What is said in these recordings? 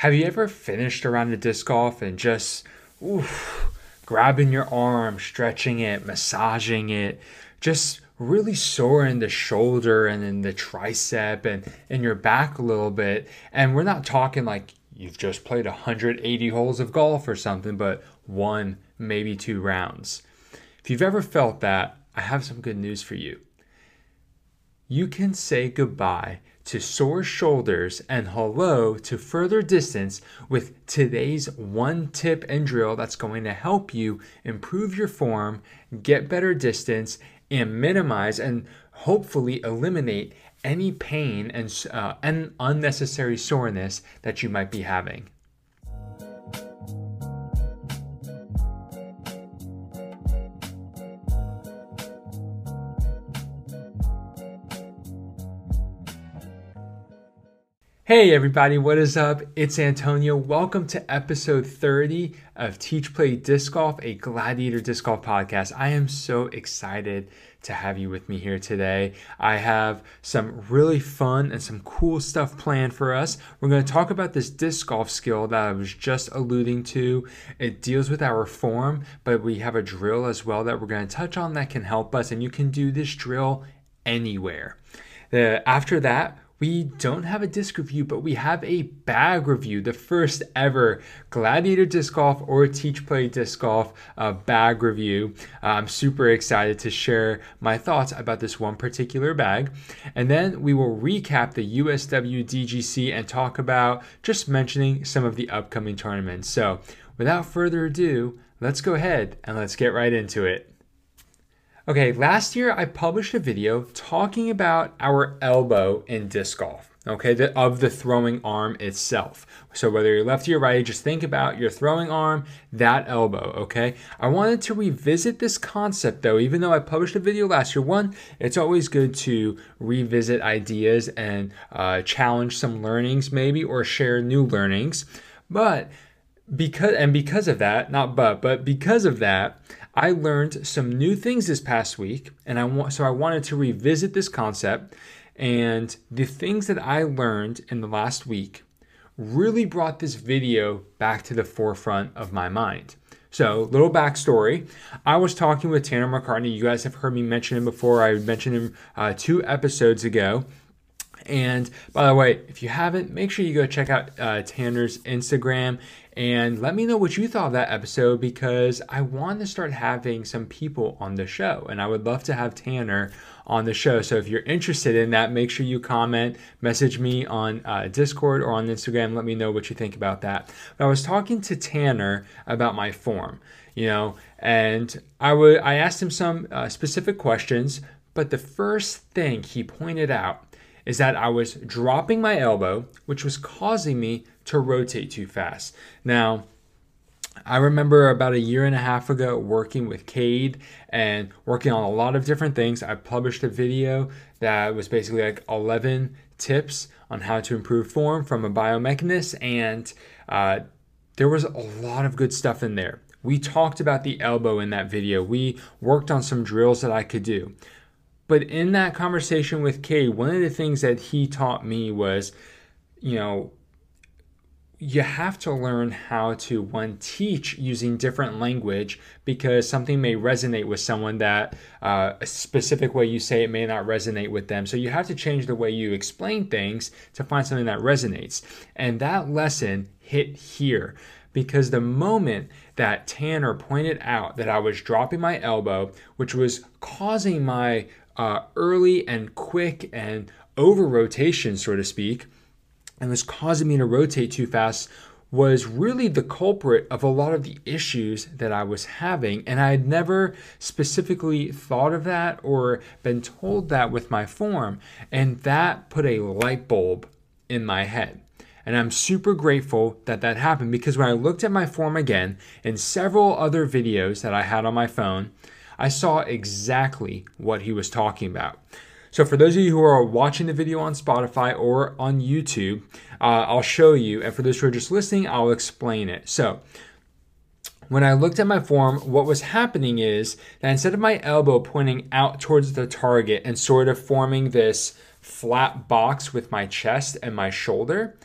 Have you ever finished around a disc golf and just oof, grabbing your arm, stretching it, massaging it, just really sore in the shoulder and in the tricep and in your back a little bit? And we're not talking like you've just played 180 holes of golf or something, but one, maybe two rounds. If you've ever felt that, I have some good news for you. You can say goodbye to sore shoulders and hello to further distance with today's one tip and drill that's going to help you improve your form, get better distance, and minimize and hopefully eliminate any pain and, uh, and unnecessary soreness that you might be having. Hey everybody, what is up? It's Antonio. Welcome to episode 30 of Teach Play Disc Golf, a Gladiator Disc Golf podcast. I am so excited to have you with me here today. I have some really fun and some cool stuff planned for us. We're going to talk about this disc golf skill that I was just alluding to. It deals with our form, but we have a drill as well that we're going to touch on that can help us, and you can do this drill anywhere. After that, we don't have a disc review, but we have a bag review, the first ever Gladiator Disc Golf or Teach Play Disc Golf uh, bag review. Uh, I'm super excited to share my thoughts about this one particular bag. And then we will recap the USW DGC and talk about just mentioning some of the upcoming tournaments. So without further ado, let's go ahead and let's get right into it. Okay, last year I published a video talking about our elbow in disc golf. Okay, the, of the throwing arm itself. So whether you're lefty or righty, just think about your throwing arm, that elbow. Okay, I wanted to revisit this concept though, even though I published a video last year. One, it's always good to revisit ideas and uh, challenge some learnings, maybe, or share new learnings. But because and because of that, not but, but because of that, I learned some new things this past week, and I want so I wanted to revisit this concept. And the things that I learned in the last week really brought this video back to the forefront of my mind. So, little backstory. I was talking with Tanner McCartney. You guys have heard me mention him before. I mentioned him uh, two episodes ago. And by the way, if you haven't, make sure you go check out uh, Tanner's Instagram and let me know what you thought of that episode because I want to start having some people on the show. And I would love to have Tanner on the show. So if you're interested in that, make sure you comment, message me on uh, Discord or on Instagram. Let me know what you think about that. But I was talking to Tanner about my form, you know, and I would I asked him some uh, specific questions. But the first thing he pointed out is that I was dropping my elbow, which was causing me to rotate too fast. Now, I remember about a year and a half ago working with Cade and working on a lot of different things. I published a video that was basically like 11 tips on how to improve form from a biomechanist, and uh, there was a lot of good stuff in there. We talked about the elbow in that video. We worked on some drills that I could do. But in that conversation with Kay, one of the things that he taught me was, you know, you have to learn how to one teach using different language because something may resonate with someone that uh, a specific way you say it may not resonate with them. So you have to change the way you explain things to find something that resonates. And that lesson hit here because the moment that Tanner pointed out that I was dropping my elbow, which was causing my uh, early and quick and over rotation, so to speak, and was causing me to rotate too fast was really the culprit of a lot of the issues that I was having. And I had never specifically thought of that or been told that with my form. And that put a light bulb in my head. And I'm super grateful that that happened because when I looked at my form again in several other videos that I had on my phone, I saw exactly what he was talking about. So, for those of you who are watching the video on Spotify or on YouTube, uh, I'll show you. And for those who are just listening, I'll explain it. So, when I looked at my form, what was happening is that instead of my elbow pointing out towards the target and sort of forming this flat box with my chest and my shoulder,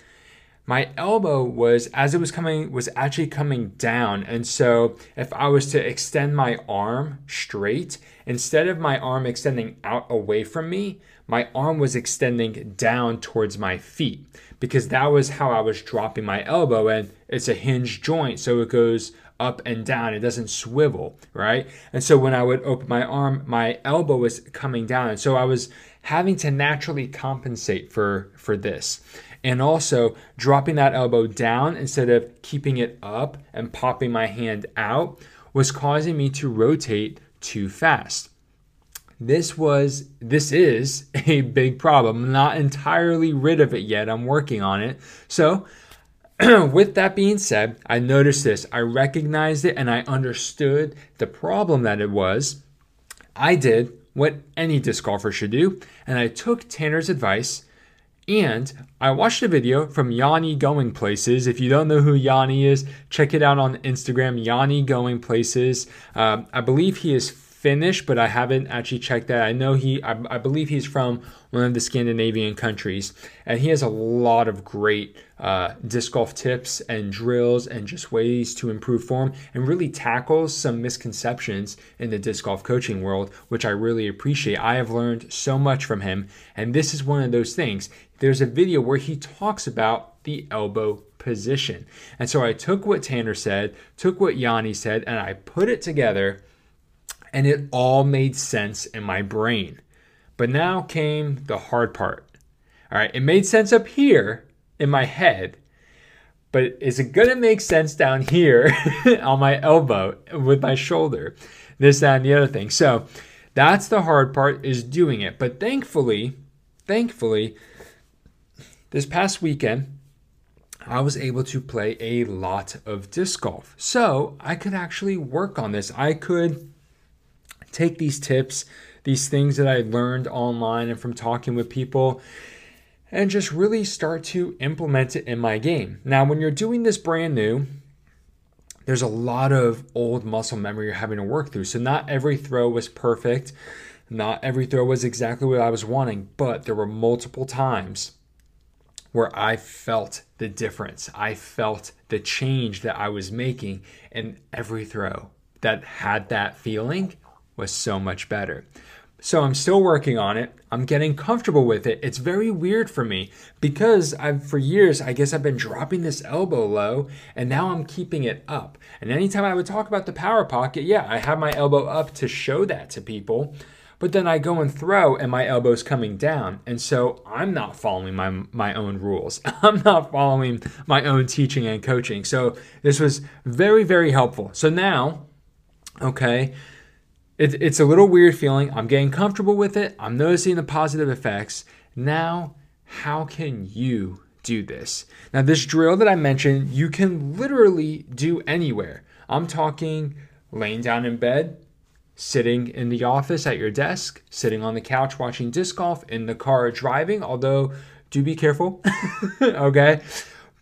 my elbow was as it was coming was actually coming down. And so if i was to extend my arm straight instead of my arm extending out away from me my arm was extending down towards my feet because that was how i was dropping my elbow. And it's a hinge joint so it goes up and down. It doesn't swivel right? And so when i would open my arm my elbow was coming down. And so i was having to naturally compensate for for this and also dropping that elbow down instead of keeping it up and popping my hand out was causing me to rotate too fast. This was this is a big problem. I'm not entirely rid of it yet. I'm working on it. So, with that being said, I noticed this. I recognized it and I understood the problem that it was. I did what any disc golfer should do, and I took Tanner's advice and I watched a video from Yanni Going Places. If you don't know who Yanni is, check it out on Instagram, Yanni Going Places. Um, I believe he is Finnish, but I haven't actually checked that. I know he, I, I, believe he's from one of the Scandinavian countries, and he has a lot of great uh, disc golf tips and drills and just ways to improve form and really tackles some misconceptions in the disc golf coaching world, which I really appreciate. I have learned so much from him, and this is one of those things. There's a video where he talks about the elbow position. And so I took what Tanner said, took what Yanni said, and I put it together and it all made sense in my brain. But now came the hard part. All right, it made sense up here in my head, but is it to make sense down here on my elbow with my shoulder? This, that, and the other thing. So that's the hard part is doing it. But thankfully, thankfully, this past weekend, I was able to play a lot of disc golf. So I could actually work on this. I could take these tips, these things that I learned online and from talking with people, and just really start to implement it in my game. Now, when you're doing this brand new, there's a lot of old muscle memory you're having to work through. So, not every throw was perfect. Not every throw was exactly what I was wanting, but there were multiple times where I felt the difference. I felt the change that I was making in every throw that had that feeling was so much better. So I'm still working on it. I'm getting comfortable with it. It's very weird for me because I've for years I guess I've been dropping this elbow low and now I'm keeping it up. And anytime I would talk about the power pocket, yeah, I have my elbow up to show that to people. But then I go and throw and my elbow's coming down. And so I'm not following my my own rules. I'm not following my own teaching and coaching. So this was very very helpful. So now okay, it, it's a little weird feeling. I'm getting comfortable with it. I'm noticing the positive effects. Now, how can you do this? Now, this drill that I mentioned, you can literally do anywhere. I'm talking laying down in bed, sitting in the office at your desk, sitting on the couch watching disc golf, in the car driving, although do be careful. okay?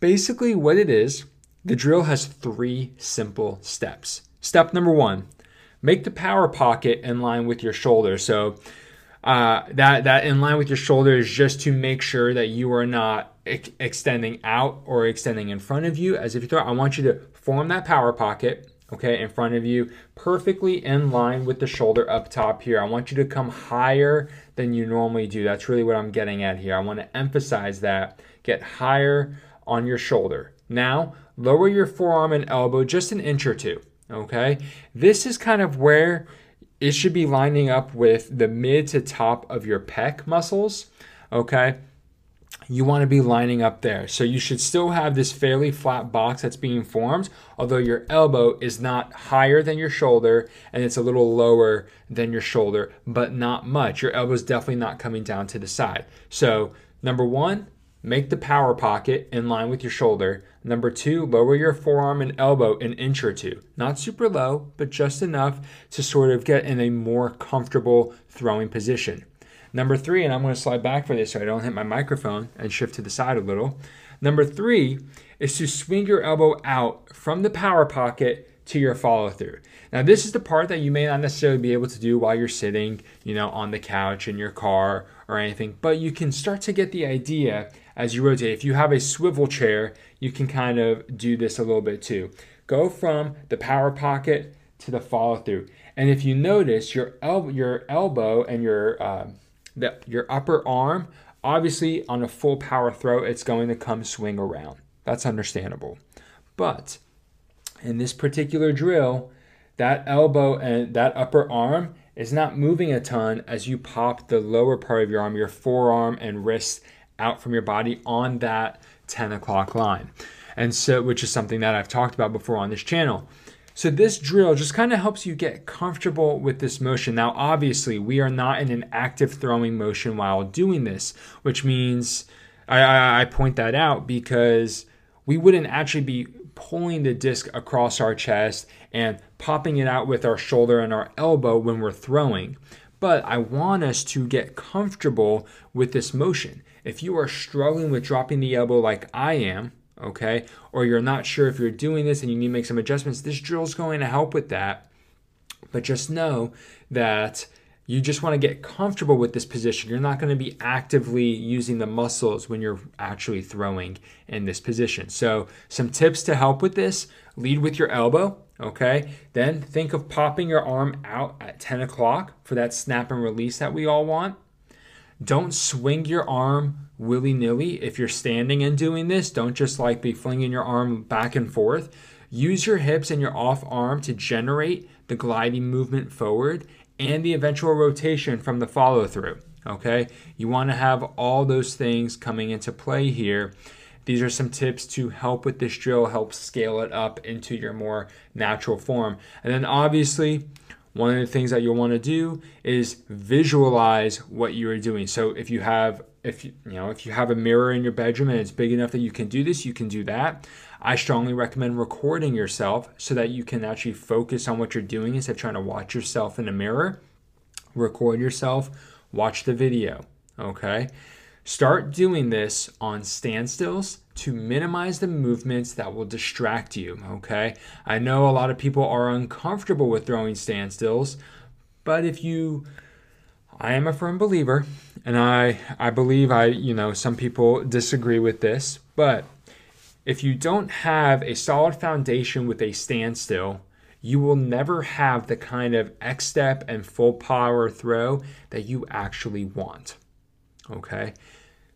Basically, what it is, the drill has three simple steps. Step number one make the power pocket in line with your shoulder. So uh, that that in line with your shoulder is just to make sure that you are not ex- extending out or extending in front of you as if you throw. I want you to form that power pocket. Okay, in front of you, perfectly in line with the shoulder up top here. I want you to come higher than you normally do. That's really what I'm getting at here. I want to emphasize that. Get higher on your shoulder. Now, lower your forearm and elbow just an inch or two. Okay, this is kind of where it should be lining up with the mid to top of your pec muscles. Okay, you want to be lining up there. So you should still have this fairly flat box that's being formed, although your elbow is not higher than your shoulder and it's a little lower than your shoulder, but not much. Your elbow is definitely not coming down to the side. So, number one, Make the power pocket in line with your shoulder. Number two, lower your forearm and elbow an inch or two. Not super low, but just enough to sort of get in a more comfortable throwing position. Number three, and I'm going to slide back for this so I don't hit my microphone and shift to the side a little. Number three is to swing your elbow out from the power pocket to your follow through. Now, this is the part that you may not necessarily be able to do while you're sitting, you know, on the couch in your car or anything, but you can start to get the idea as you rotate. If you have a swivel chair, you can kind of do this a little bit too. Go from the power pocket to the follow through. And if you notice, your elbow, your elbow and your uh, the, your upper arm, obviously on a full power throw, it's going to come swing around. That's understandable. But in this particular drill, that elbow and that upper arm is not moving a ton as you pop the lower part of your arm, your forearm and wrist out from your body on that 10 o'clock line. And so, which is something that I've talked about before on this channel. So this drill just kind of helps you get comfortable with this motion. Now, obviously, we are not in an active throwing motion while doing this, which means I, I point that out because we wouldn't actually be pulling the disc across our chest and popping it out with our shoulder and our elbow when we're throwing. But I want us to get comfortable with this motion. If you are struggling with dropping the elbow like I am, okay, or you're not sure if you're doing this and you need to make some adjustments, this drill is going to help with that. But just know that you just want to get comfortable with this position. You're not going to be actively using the muscles when you're actually throwing in this position. So, some tips to help with this lead with your elbow. Okay, then think of popping your arm out at 10 o'clock for that snap and release that we all want. Don't swing your arm willy nilly if you're standing and doing this. Don't just like be flinging your arm back and forth. Use your hips and your off arm to generate the gliding movement forward and the eventual rotation from the follow through. Okay, you want to have all those things coming into play here. These are some tips to help with this drill, help scale it up into your more natural form. And then obviously, one of the things that you'll want to do is visualize what you are doing. So if you have if you, you know if you have a mirror in your bedroom and it's big enough that you can do this, you can do that. I strongly recommend recording yourself so that you can actually focus on what you're doing instead of trying to watch yourself in a mirror. Record yourself, watch the video, okay? Start doing this on standstills to minimize the movements that will distract you, okay? I know a lot of people are uncomfortable with throwing standstills, but if you I am a firm believer and I I believe I, you know, some people disagree with this, but if you don't have a solid foundation with a standstill, you will never have the kind of X step and full power throw that you actually want. Okay?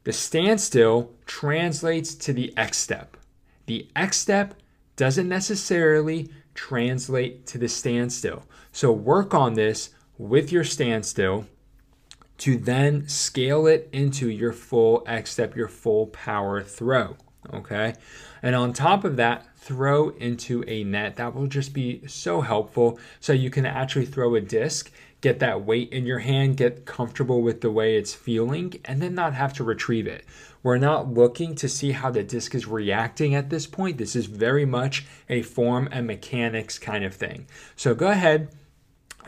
The standstill translates to the X step. The X step doesn't necessarily translate to the standstill. So work on this with your standstill to then scale it into your full X step, your full power throw. Okay. And on top of that, throw into a net. That will just be so helpful. So you can actually throw a disc get that weight in your hand, get comfortable with the way it's feeling, and then not have to retrieve it. We're not looking to see how the disc is reacting at this point. This is very much a form and mechanics kind of thing. So go ahead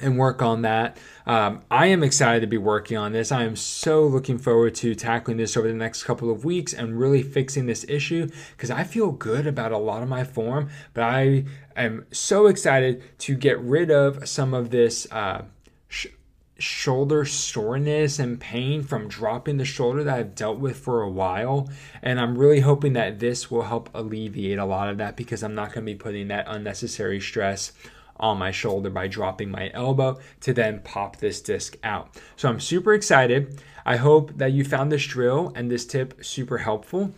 and work on that. Um, I am excited to be working on this. I am so looking forward to tackling this over the next couple of weeks and really fixing this issue because I feel good about a lot of my form, but I am so excited to get rid of some of this. Uh, sh- shoulder soreness and pain from dropping the shoulder that I've dealt with for a while. And I'm really hoping that this will help alleviate a lot of that because I'm not going to be putting that unnecessary stress on my shoulder by dropping my elbow to then pop this disc out. So I'm super excited. I hope that you found this drill and this tip super helpful.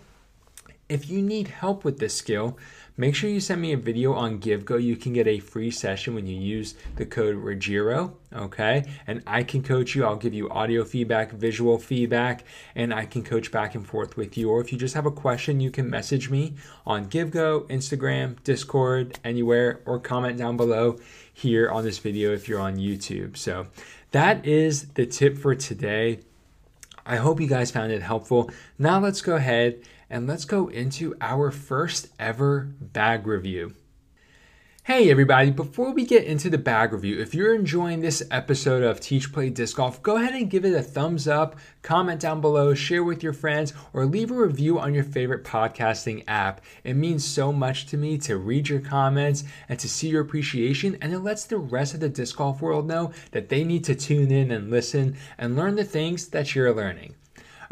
If you need help with this skill, Make sure you send me a video on GiveGo. You can get a free session when you use the code Ruggiero, okay? And I can coach you. I'll give you audio feedback, visual feedback, and I can coach back and forth with you. Or if you just have a question, you can message me on GiveGo, Instagram, Discord, anywhere, or comment down below here on this video if you're on YouTube. So that is the tip for today. I hope you guys found it helpful. Now let's go ahead and let's go into our first ever bag review. Hey everybody, before we get into the bag review, if you're enjoying this episode of Teach Play Disc Golf, go ahead and give it a thumbs up, comment down below, share with your friends, or leave a review on your favorite podcasting app. It means so much to me to read your comments and to see your appreciation, and it lets the rest of the disc golf world know that they need to tune in and listen and learn the things that you're learning.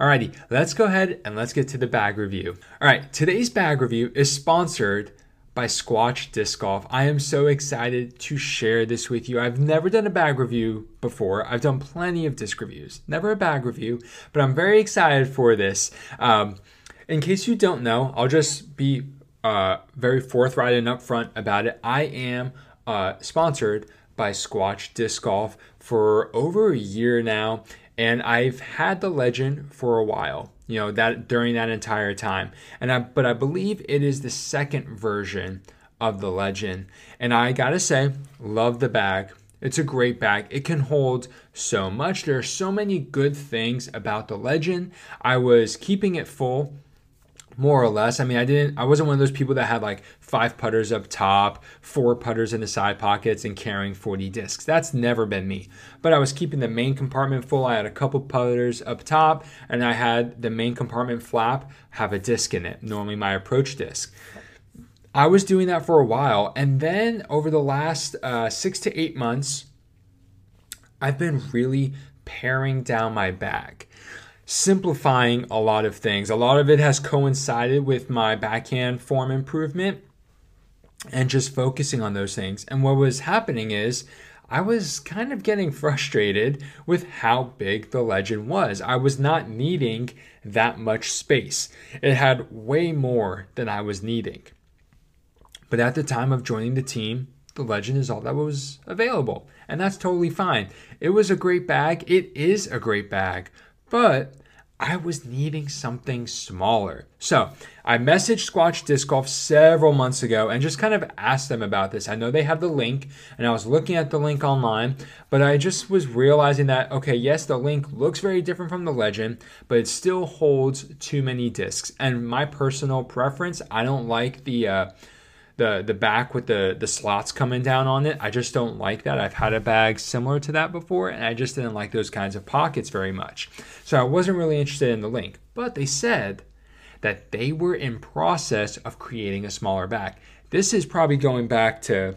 Alrighty, let's go ahead and let's get to the bag review. Alright, today's bag review is sponsored by Squatch Disc Golf. I am so excited to share this with you. I've never done a bag review before. I've done plenty of disc reviews, never a bag review, but I'm very excited for this. Um, in case you don't know, I'll just be uh, very forthright and upfront about it. I am uh, sponsored by Squatch Disc Golf for over a year now, and I've had the legend for a while. You know that during that entire time, and I but I believe it is the second version of the legend, and I gotta say, love the bag. It's a great bag. It can hold so much. There are so many good things about the legend. I was keeping it full more or less. I mean, I didn't I wasn't one of those people that had like five putters up top, four putters in the side pockets and carrying 40 discs. That's never been me. But I was keeping the main compartment full. I had a couple putters up top and I had the main compartment flap have a disc in it, normally my approach disc. I was doing that for a while and then over the last uh, 6 to 8 months I've been really paring down my bag simplifying a lot of things. A lot of it has coincided with my backhand form improvement and just focusing on those things. And what was happening is I was kind of getting frustrated with how big the legend was. I was not needing that much space, it had way more than I was needing. But at the time of joining the team, the legend is all that was available. And that's totally fine. It was a great bag. It is a great bag. But I was needing something smaller. So I messaged Squatch Disc Golf several months ago and just kind of asked them about this. I know they have the link and I was looking at the link online, but I just was realizing that, okay, yes, the link looks very different from the legend, but it still holds too many discs. And my personal preference, I don't like the, uh, the the back with the the slots coming down on it. I just don't like that. I've had a bag similar to that before and I just didn't like those kinds of pockets very much. So I wasn't really interested in the link. But they said that they were in process of creating a smaller bag. This is probably going back to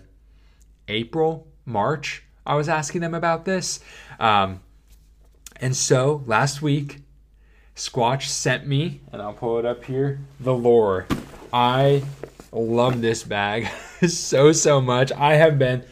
April, March. I was asking them about this. Um, and so last week, Squatch sent me, and I'll pull it up here, the lore. I love this bag so, so much. I have been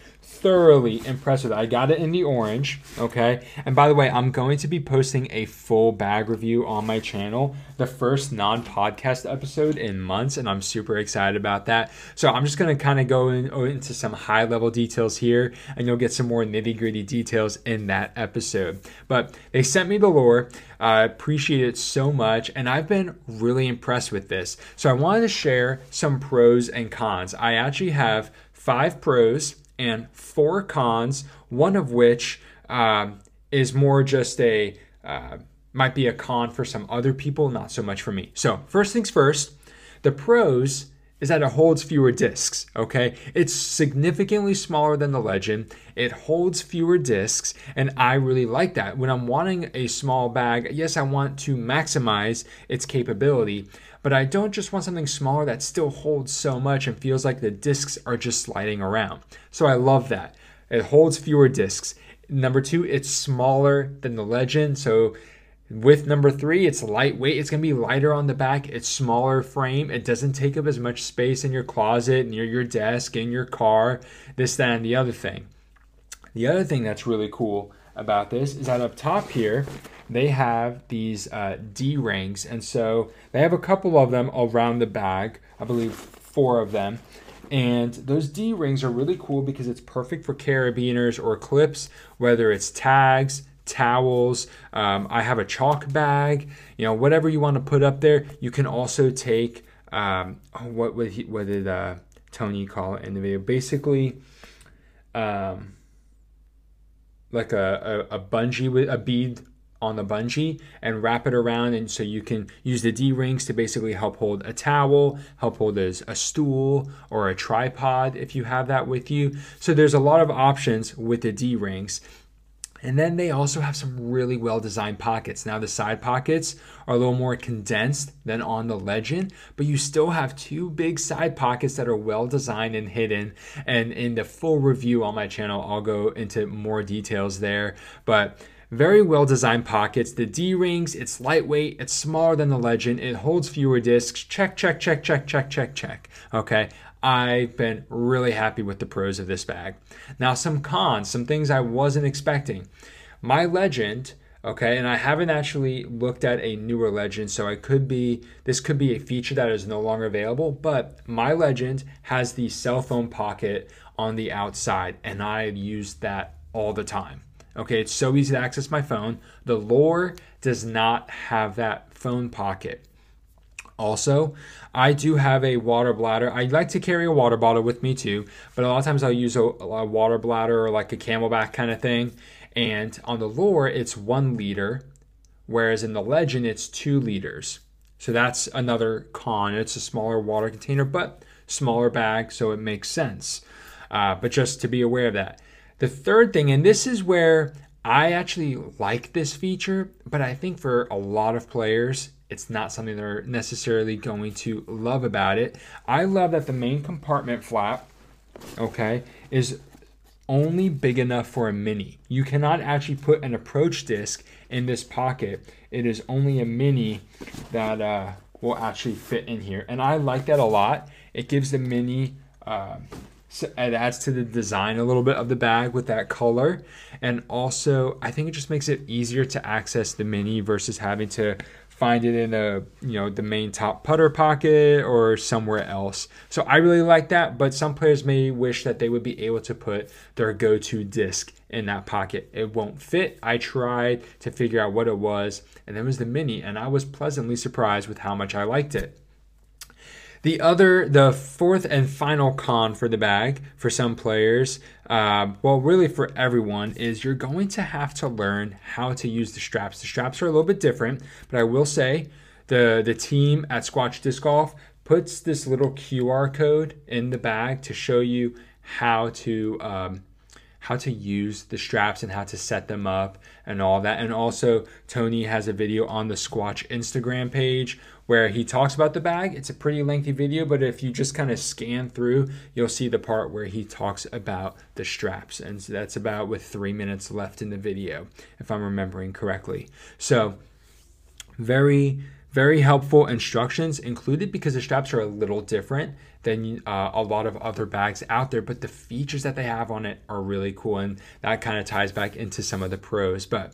thoroughly impressed with it. I got it in the orange, okay? And by the way, I'm going to be posting a full bag review on my channel, the first non podcast episode in months, and I'm super excited about that. So I'm just going to kind of go in, oh, into some high level details here, and you'll get some more nitty gritty details in that episode. But they sent me the lore. I appreciate it so much, and I've been really impressed with this. So I wanted to share some pros and cons. I actually have five pros and four cons, one of which um, is more just a, uh, might be a con for some other people, not so much for me. So, first things first, the pros is that it holds fewer discs, okay? It's significantly smaller than the Legend. It holds fewer discs, and I really like that. When I'm wanting a small bag, yes, I want to maximize its capability, but I don't just want something smaller that still holds so much and feels like the discs are just sliding around. So I love that. It holds fewer discs. Number two, it's smaller than the Legend. So with number three, it's lightweight. It's going to be lighter on the back. It's smaller frame. It doesn't take up as much space in your closet, near your desk, in your car, this, that, and the other thing. The other thing that's really cool about this is that up top here, they have these uh, D rings, and so they have a couple of them around the bag. I believe four of them. And those D rings are really cool because it's perfect for carabiners or clips, whether it's tags, towels. Um, I have a chalk bag, you know, whatever you want to put up there. You can also take um, what what, he, what did uh, Tony call it in the video? Basically, um, like a, a, a bungee with a bead on the bungee and wrap it around and so you can use the D-rings to basically help hold a towel, help hold a, a stool or a tripod if you have that with you. So there's a lot of options with the D-rings. And then they also have some really well designed pockets. Now, the side pockets are a little more condensed than on the Legend, but you still have two big side pockets that are well designed and hidden. And in the full review on my channel, I'll go into more details there. But Very well designed pockets. The D rings, it's lightweight, it's smaller than the Legend, it holds fewer discs. Check, check, check, check, check, check, check. Okay. I've been really happy with the pros of this bag. Now, some cons, some things I wasn't expecting. My Legend okay and i haven't actually looked at a newer legend so i could be this could be a feature that is no longer available but my legend has the cell phone pocket on the outside and i use that all the time okay it's so easy to access my phone the lore does not have that phone pocket also i do have a water bladder i like to carry a water bottle with me too but a lot of times i'll use a, a water bladder or like a CamelBak kind of thing and on the lore, it's one liter, whereas in the legend, it's two liters. So that's another con. It's a smaller water container, but smaller bag, so it makes sense. Uh, but just to be aware of that. The third thing, and this is where I actually like this feature, but I think for a lot of players, it's not something they're necessarily going to love about it. I love that the main compartment flap, okay, is only big enough for a mini. You cannot actually put an approach disc in this pocket. It is only a mini that uh, will actually fit in here. And I like that a lot. It gives the mini, uh, it adds to the design a little bit of the bag with that color. And also, I think it just makes it easier to access the mini versus having to find it in a you know the main top putter pocket or somewhere else. So I really like that, but some players may wish that they would be able to put their go-to disc in that pocket. It won't fit. I tried to figure out what it was, and it was the mini, and I was pleasantly surprised with how much I liked it. The other, the fourth and final con for the bag for some players, uh, well, really for everyone, is you're going to have to learn how to use the straps. The straps are a little bit different, but I will say the the team at Squatch Disc Golf puts this little QR code in the bag to show you how to um, how to use the straps and how to set them up and all that. And also, Tony has a video on the Squatch Instagram page where he talks about the bag. It's a pretty lengthy video, but if you just kind of scan through, you'll see the part where he talks about the straps. And so that's about with three minutes left in the video, if I'm remembering correctly. So, very very helpful instructions included because the straps are a little different than uh, a lot of other bags out there, but the features that they have on it are really cool, and that kind of ties back into some of the pros. But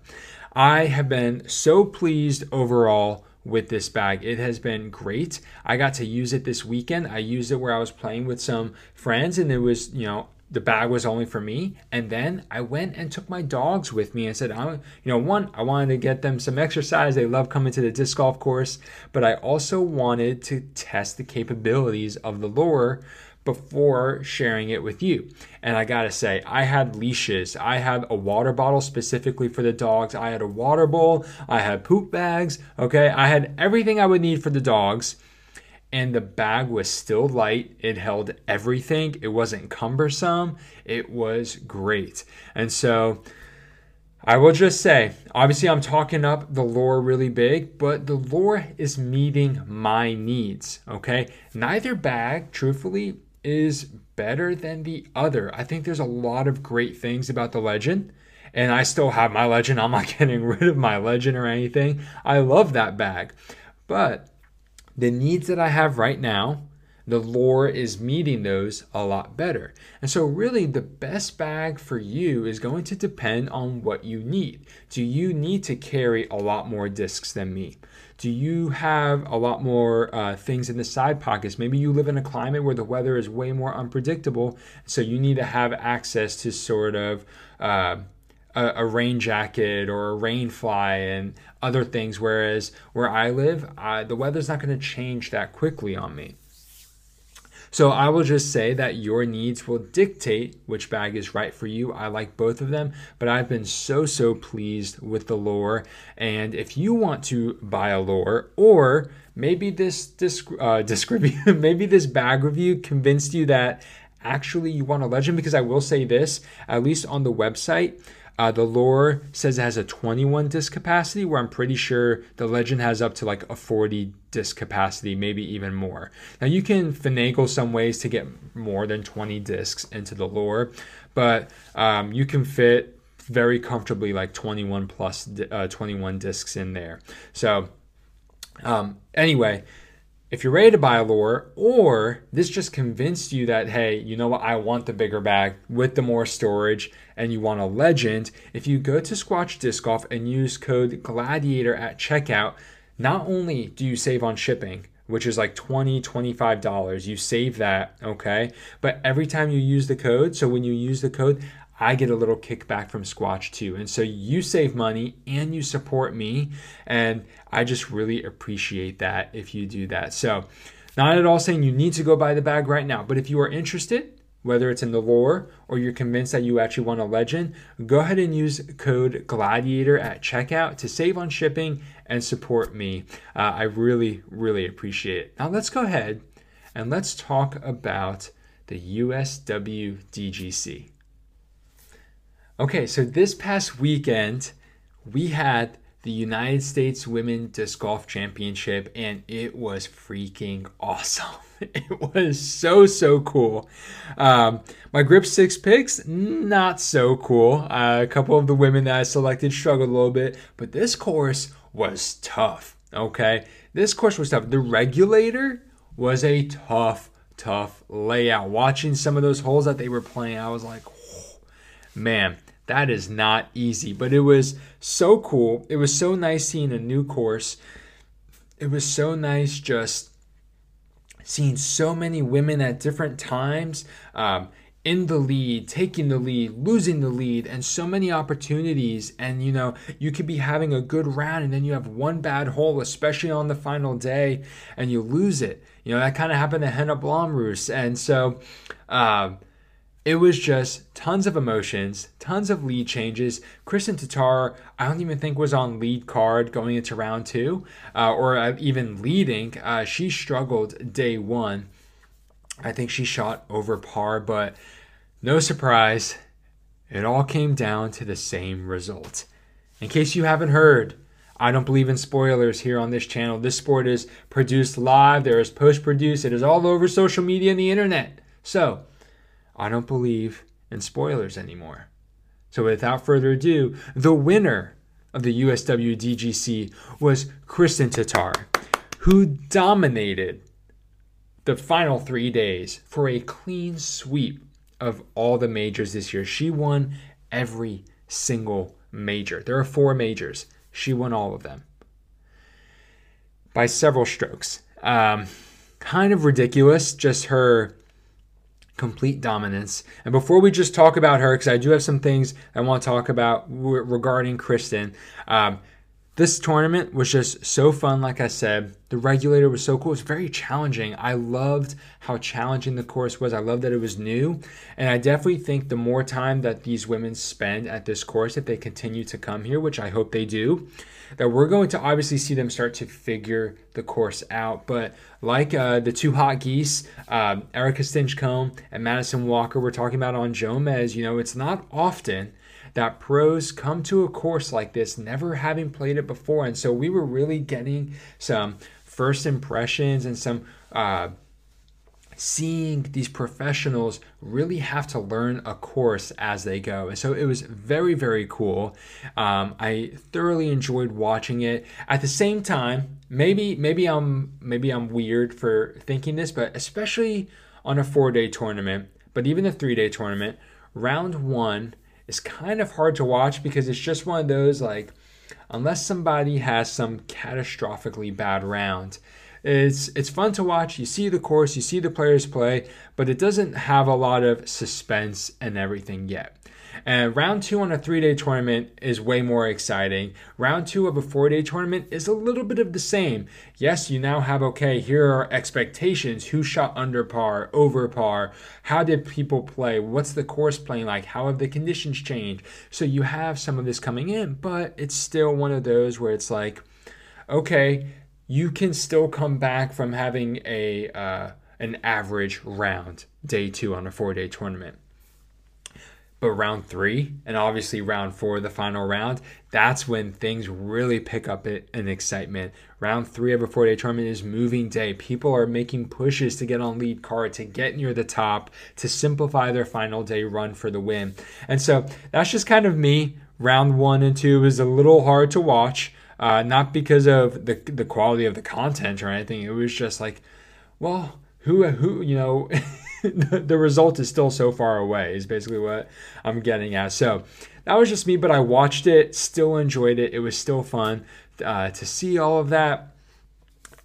I have been so pleased overall with this bag. It has been great. I got to use it this weekend. I used it where I was playing with some friends, and it was, you know, the bag was only for me. And then I went and took my dogs with me and said, I, you know, one, I wanted to get them some exercise. They love coming to the disc golf course, but I also wanted to test the capabilities of the lore before sharing it with you. And I gotta say, I had leashes. I had a water bottle specifically for the dogs. I had a water bowl. I had poop bags. Okay. I had everything I would need for the dogs and the bag was still light. It held everything. It wasn't cumbersome. It was great. And so I will just say, obviously, I'm talking up the lore really big, but the lore is meeting my needs. Okay. Neither bag, truthfully, is better than the other. I think there's a lot of great things about the legend. And I still have my legend. I'm not getting rid of my legend or anything. I love that bag. But the needs that I have right now, the lore is meeting those a lot better. And so, really, the best bag for you is going to depend on what you need. Do you need to carry a lot more discs than me? Do you have a lot more uh, things in the side pockets? Maybe you live in a climate where the weather is way more unpredictable, so you need to have access to sort of. Uh, a, a, rain jacket or a rain fly and other things. Whereas where I live, I, the weather's not going to change that quickly on me. So I will just say that your needs will dictate which bag is right for you. I like both of them, but I've been so so pleased with the lore. And if you want to buy a lore, or maybe this this uh, description, maybe this bag review convinced you that actually you want a legend, because I will say this, at least on the website, uh, the lore says it has a 21 disc capacity, where I'm pretty sure the legend has up to like a 40 disc capacity, maybe even more. Now, you can finagle some ways to get more than 20 discs into the lore, but um, you can fit very comfortably like 21 plus uh, 21 discs in there. So um, anyway, if you're ready to buy a lore, or this just convinced you that, hey, you know what, I want the bigger bag with the more storage and you want a legend, if you go to Squatch Disc Golf and use code GLADIATOR at checkout, not only do you save on shipping, which is like $20, $25, you save that, okay? But every time you use the code, so when you use the code, I get a little kickback from Squatch too. And so you save money and you support me. And I just really appreciate that if you do that. So, not at all saying you need to go buy the bag right now, but if you are interested, whether it's in the lore or you're convinced that you actually want a legend, go ahead and use code GLADIATOR at checkout to save on shipping and support me. Uh, I really, really appreciate it. Now, let's go ahead and let's talk about the USW DGC. Okay, so this past weekend, we had the United States Women Disc Golf Championship, and it was freaking awesome. It was so, so cool. Um, my Grip 6 picks, not so cool. Uh, a couple of the women that I selected struggled a little bit, but this course was tough. Okay, this course was tough. The regulator was a tough, tough layout. Watching some of those holes that they were playing, I was like, man that is not easy, but it was so cool. It was so nice seeing a new course. It was so nice just seeing so many women at different times um, in the lead, taking the lead, losing the lead, and so many opportunities. And you know, you could be having a good round, and then you have one bad hole, especially on the final day, and you lose it. You know, that kind of happened to Henna Blomroos. And so, uh, it was just tons of emotions, tons of lead changes. Kristin Tattar, I don't even think was on lead card going into round two, uh, or uh, even leading. Uh, she struggled day one. I think she shot over par, but no surprise, it all came down to the same result. In case you haven't heard, I don't believe in spoilers here on this channel. This sport is produced live, there is post produced, it is all over social media and the internet. So, I don't believe in spoilers anymore. So without further ado, the winner of the USW DGC was Kristin Tattar, who dominated the final three days for a clean sweep of all the majors this year. She won every single major. There are four majors. She won all of them by several strokes. Um, kind of ridiculous, just her complete dominance. And before we just talk about her, because I do have some things I want to talk about regarding Kristin. Um, this tournament was just so fun, like I said. The regulator was so cool. It was very challenging. I loved how challenging the course was. I loved that it was new. And I definitely think the more time that these women spend at this course, if they continue to come here, which I hope they do, that we're going to obviously see them start to figure the course out. But like uh, the two hot geese, uh, Erica Stinchcomb and Madison Walker, we're talking about on Jomez, you know, it's not often that pros come to a course like this never having played it before. And so we were really getting some first impressions and some uh, seeing these professionals really have to learn a course as they go. And so it was very, very cool. Um, I thoroughly enjoyed watching it. At the same time, maybe maybe I'm maybe I'm weird for thinking this, but especially on a four day tournament, but even a three day tournament, round one is kind of hard to watch because it's just one of those like unless somebody has some catastrophically bad round it's it's fun to watch. You see the course, you see the players play, but it doesn't have a lot of suspense and everything yet. And round two on a three day tournament is way more exciting. Round two of a four day tournament is a little bit of the same. Yes, you now have okay, here are expectations who shot under par, over par, how did people play, what's the course playing like, how have the conditions changed. So you have some of this coming in, but it's still one of those where it's like, okay, you can still come back from having a uh, an average round day two on a four day tournament. But round three, and obviously round four, the final round, that's when things really pick up in excitement. Round three of a four day tournament is moving day. People are making pushes to get on lead card, to get near the top, to simplify their final day run for the win. And so that's just kind of me. Round one and two is a little hard to watch, uh, not because of the, the quality of the content or anything. It was just like, well, who, who, you know. the result is still so far away, is basically what I'm getting at. So that was just me, but I watched it, still enjoyed it. It was still fun uh, to see all of that.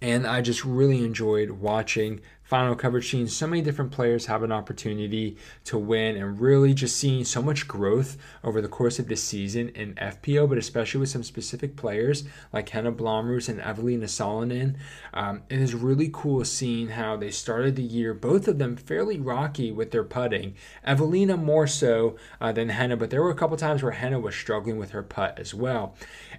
And I just really enjoyed watching final coverage, seeing so many different players have an opportunity to win, and really just seeing so much growth over the course of this season in FPO, but especially with some specific players like Henna Blomroos and Evelina Salonen. Um, it is really cool seeing how they started the year, both of them fairly rocky with their putting. Evelina more so uh, than Henna, but there were a couple times where Henna was struggling with her putt as well.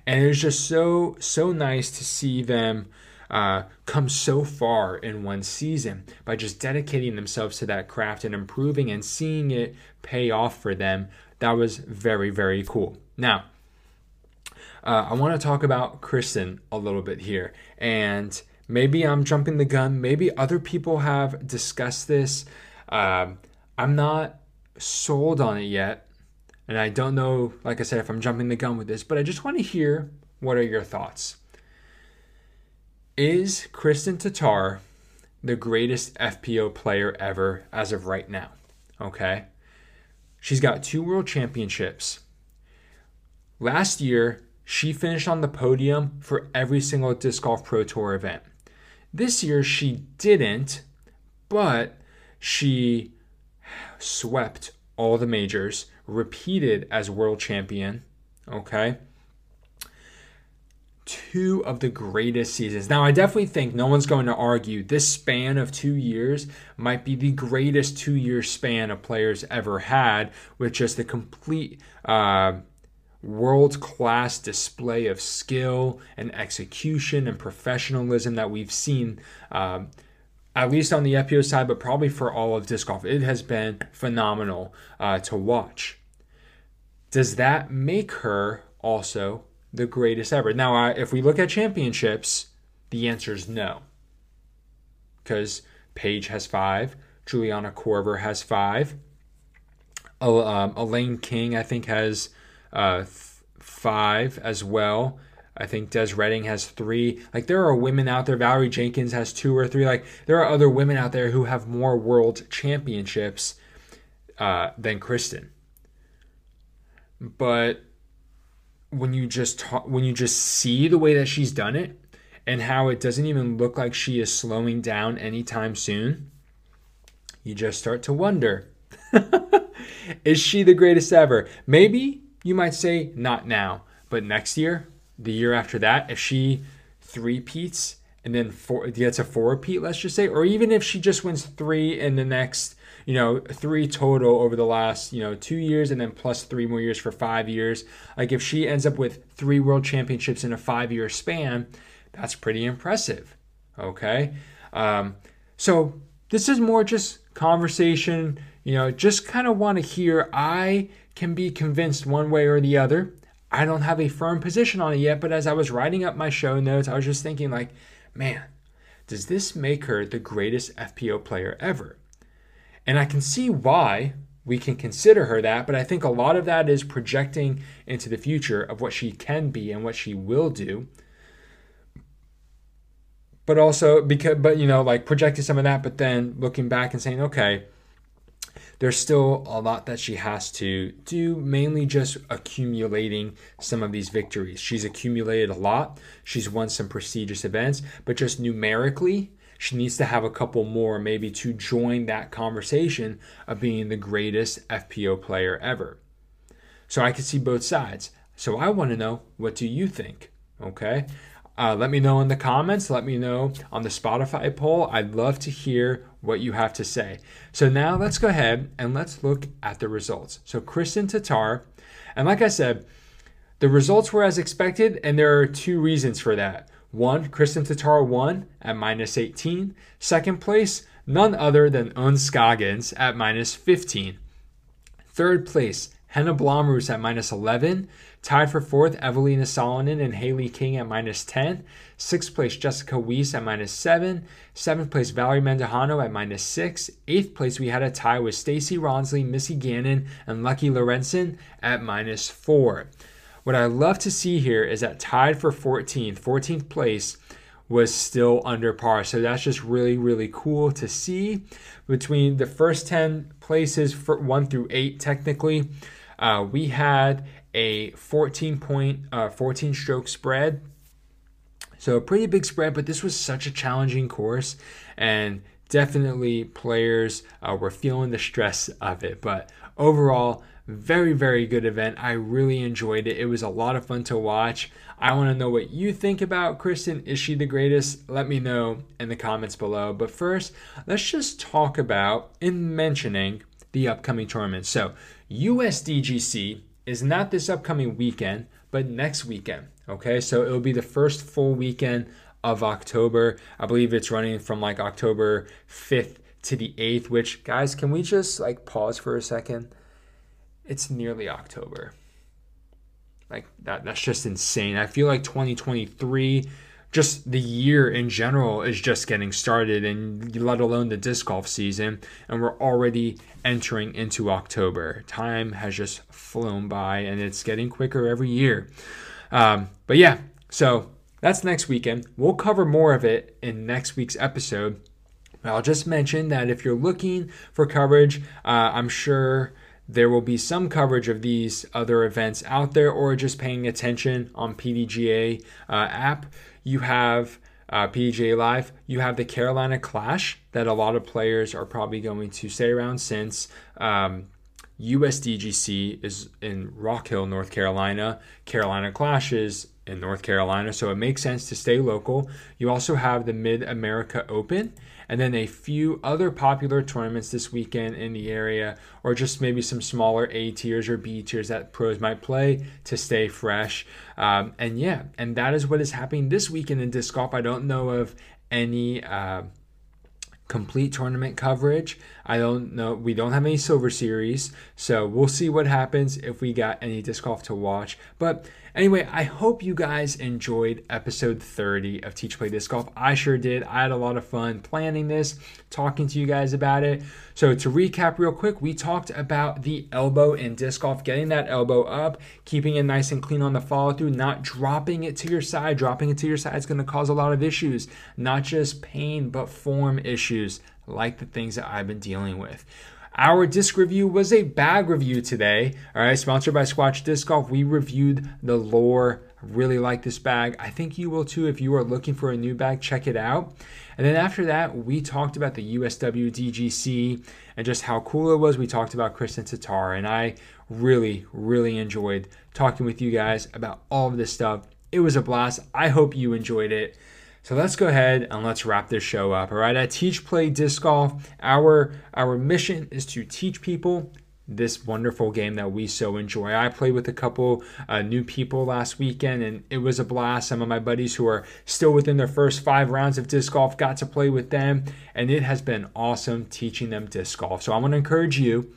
And it was just so, so nice to see them uh, come so far in one season by just dedicating themselves to that craft and improving and seeing it pay off for them. That was very, very cool. Now, uh, I want to talk about Kristin a little bit here. And maybe I'm jumping the gun. Maybe other people have discussed this. Uh, I'm not sold on it yet. And I don't know, like I said, if I'm jumping the gun with this, but I just want to hear what are your thoughts. Is Kristin Tattar the greatest FPO player ever as of right now? Okay. She's got two world championships. Last year, she finished on the podium for every single Disc Golf Pro Tour event. This year, she didn't, but she swept all the majors, repeated as world champion. Okay two of the greatest seasons. Now, I definitely think no one's going to argue this span of two years might be the greatest two year span a player's ever had, with just the complete uh, world class display of skill and execution and professionalism that we've seen. Um, at least on the FPO side, but probably for all of disc golf, it has been phenomenal uh, to watch. Does that make her also the greatest ever. Now, uh, if we look at championships, the answer is no. Because Paige has five, Juliana Korver has five, um, Elaine King, I think, has uh, five as well. I think Des Redding has three. Like there are women out there. Valerie Jenkins has two or three. Like there are other women out there who have more world championships uh, than Kristin. But when you just talk, when you just see the way that she's done it and how it doesn't even look like she is slowing down anytime soon, you just start to wonder is she the greatest ever? Maybe you might say not now, but next year, the year after that, if she three peats and then four gets a four repeat, let's just say, or even if she just wins three in the next you know, three total over the last, you know, two years and then plus three more years for five years. Like if she ends up with three world championships in a five year span, that's pretty impressive. Okay. Um, so this is more just conversation, you know, just kind of want to hear. I can be convinced one way or the other. I don't have a firm position on it yet, but as I was writing up my show notes, I was just thinking, like, man, does this make her the greatest FPO player ever? And I can see why we can consider her that, but I think a lot of that is projecting into the future of what she can be and what she will do. But also because but you know, like projecting some of that, but then looking back and saying, okay, there's still a lot that she has to do, mainly just accumulating some of these victories. She's accumulated a lot. She's won some prestigious events, but just numerically, she needs to have a couple more, maybe, to join that conversation of being the greatest FPO player ever. So I can see both sides. So I want to know what do you think? Okay. Uh, let me know in the comments. Let me know on the Spotify poll. I'd love to hear what you have to say. So now let's go ahead and let's look at the results. So Kristin Tattar, and like I said, the results were as expected, and there are two reasons for that. One, Kristin Tattar won at minus 18. Second place, none other than Scoggins at minus 15. Third place, Henna Blomroos at minus 11. Tied for fourth, Evelina Salonen and Hailey King at minus 10. Sixth place, Jessica Weiss at minus 7. Seventh place, Valerie Mandujano at minus 6. Eighth place, we had a tie with Stacy Ronsley, Missy Gannon, and Lucky Lorenzen at minus 4. What I love to see here is that tied for 14th, 14th place was still under par. So that's just really, really cool to see. Between the first 10 places, for 1 through 8, technically, uh, we had a 14 point, uh, 14 stroke spread. So a pretty big spread, but this was such a challenging course, and definitely players uh, were feeling the stress of it. But overall, very, very good event. I really enjoyed it. It was a lot of fun to watch. I want to know what you think about Kristin. Is she the greatest? Let me know in the comments below. But first, let's just talk about in mentioning the upcoming tournament. So, USDGC is not this upcoming weekend, but next weekend. Okay, so it'll be the first full weekend of October. I believe it's running from like October 5th to the 8th, which, guys, can we just like pause for a second? It's nearly October. Like that that's just insane. I feel like 2023 just the year in general is just getting started and let alone the disc golf season and we're already entering into october time has just flown by and it's getting quicker every year um, but yeah so that's next weekend. We'll cover more of it in next week's episode. I'll just mention that if you're looking for coverage uh, i'm sure there will be some coverage of these other events out there or just paying attention on pdga uh, app. You have uh, Live, you have the Carolina Clash that a lot of players are probably going to stay around since um, USDGC is in Rock Hill, North Carolina. Carolina Clash is in North Carolina, so it makes sense to stay local. You also have the Mid America Open and then a few other popular tournaments this weekend in the area, or just maybe some smaller A tiers or B tiers that pros might play to stay fresh. Um, and yeah, and that is what is happening this weekend in disc golf. I don't know of any. Uh, complete tournament coverage. I don't know. We don't have any Silver Series, so we'll see what happens if we got any disc golf to watch. But Anyway, I hope you guys enjoyed episode 30 of Teach Play Disc Golf. I sure did. I had a lot of fun planning this, talking to you guys about it. So, to recap real quick, we talked about the elbow in disc golf, getting that elbow up, keeping it nice and clean on the follow through, not dropping it to your side. Dropping it to your side is going to cause a lot of issues, not just pain, but form issues like the things that I've been dealing with. Our disc review was a bag review today. All right, sponsored by Squatch Disc Golf. We reviewed the Lore. Really like this bag. I think you will too. If you are looking for a new bag, check it out. And then after that, we talked about the USW DGC and just how cool it was. We talked about Kristin Tattar, and I really, really enjoyed talking with you guys about all of this stuff. It was a blast. I hope you enjoyed it. So let's go ahead and let's wrap this show up. All right, at Teach Play Disc Golf, our our mission is to teach people this wonderful game that we so enjoy. I played with a couple uh, new people last weekend and it was a blast. Some of my buddies who are still within their first five rounds of disc golf got to play with them and it has been awesome teaching them disc golf. So I want to encourage you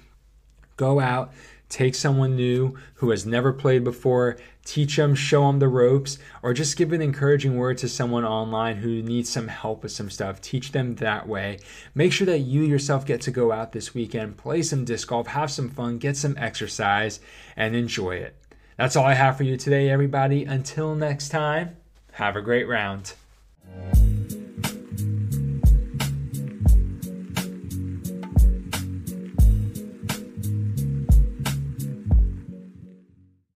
go out, take someone new who has never played before, teach them, show them the ropes, or just give an encouraging word to someone online who needs some help with some stuff. Teach them that way. Make sure that you yourself get to go out this weekend, play some disc golf, have some fun, get some exercise, and enjoy it. That's all I have for you today, everybody. Until next time, have a great round.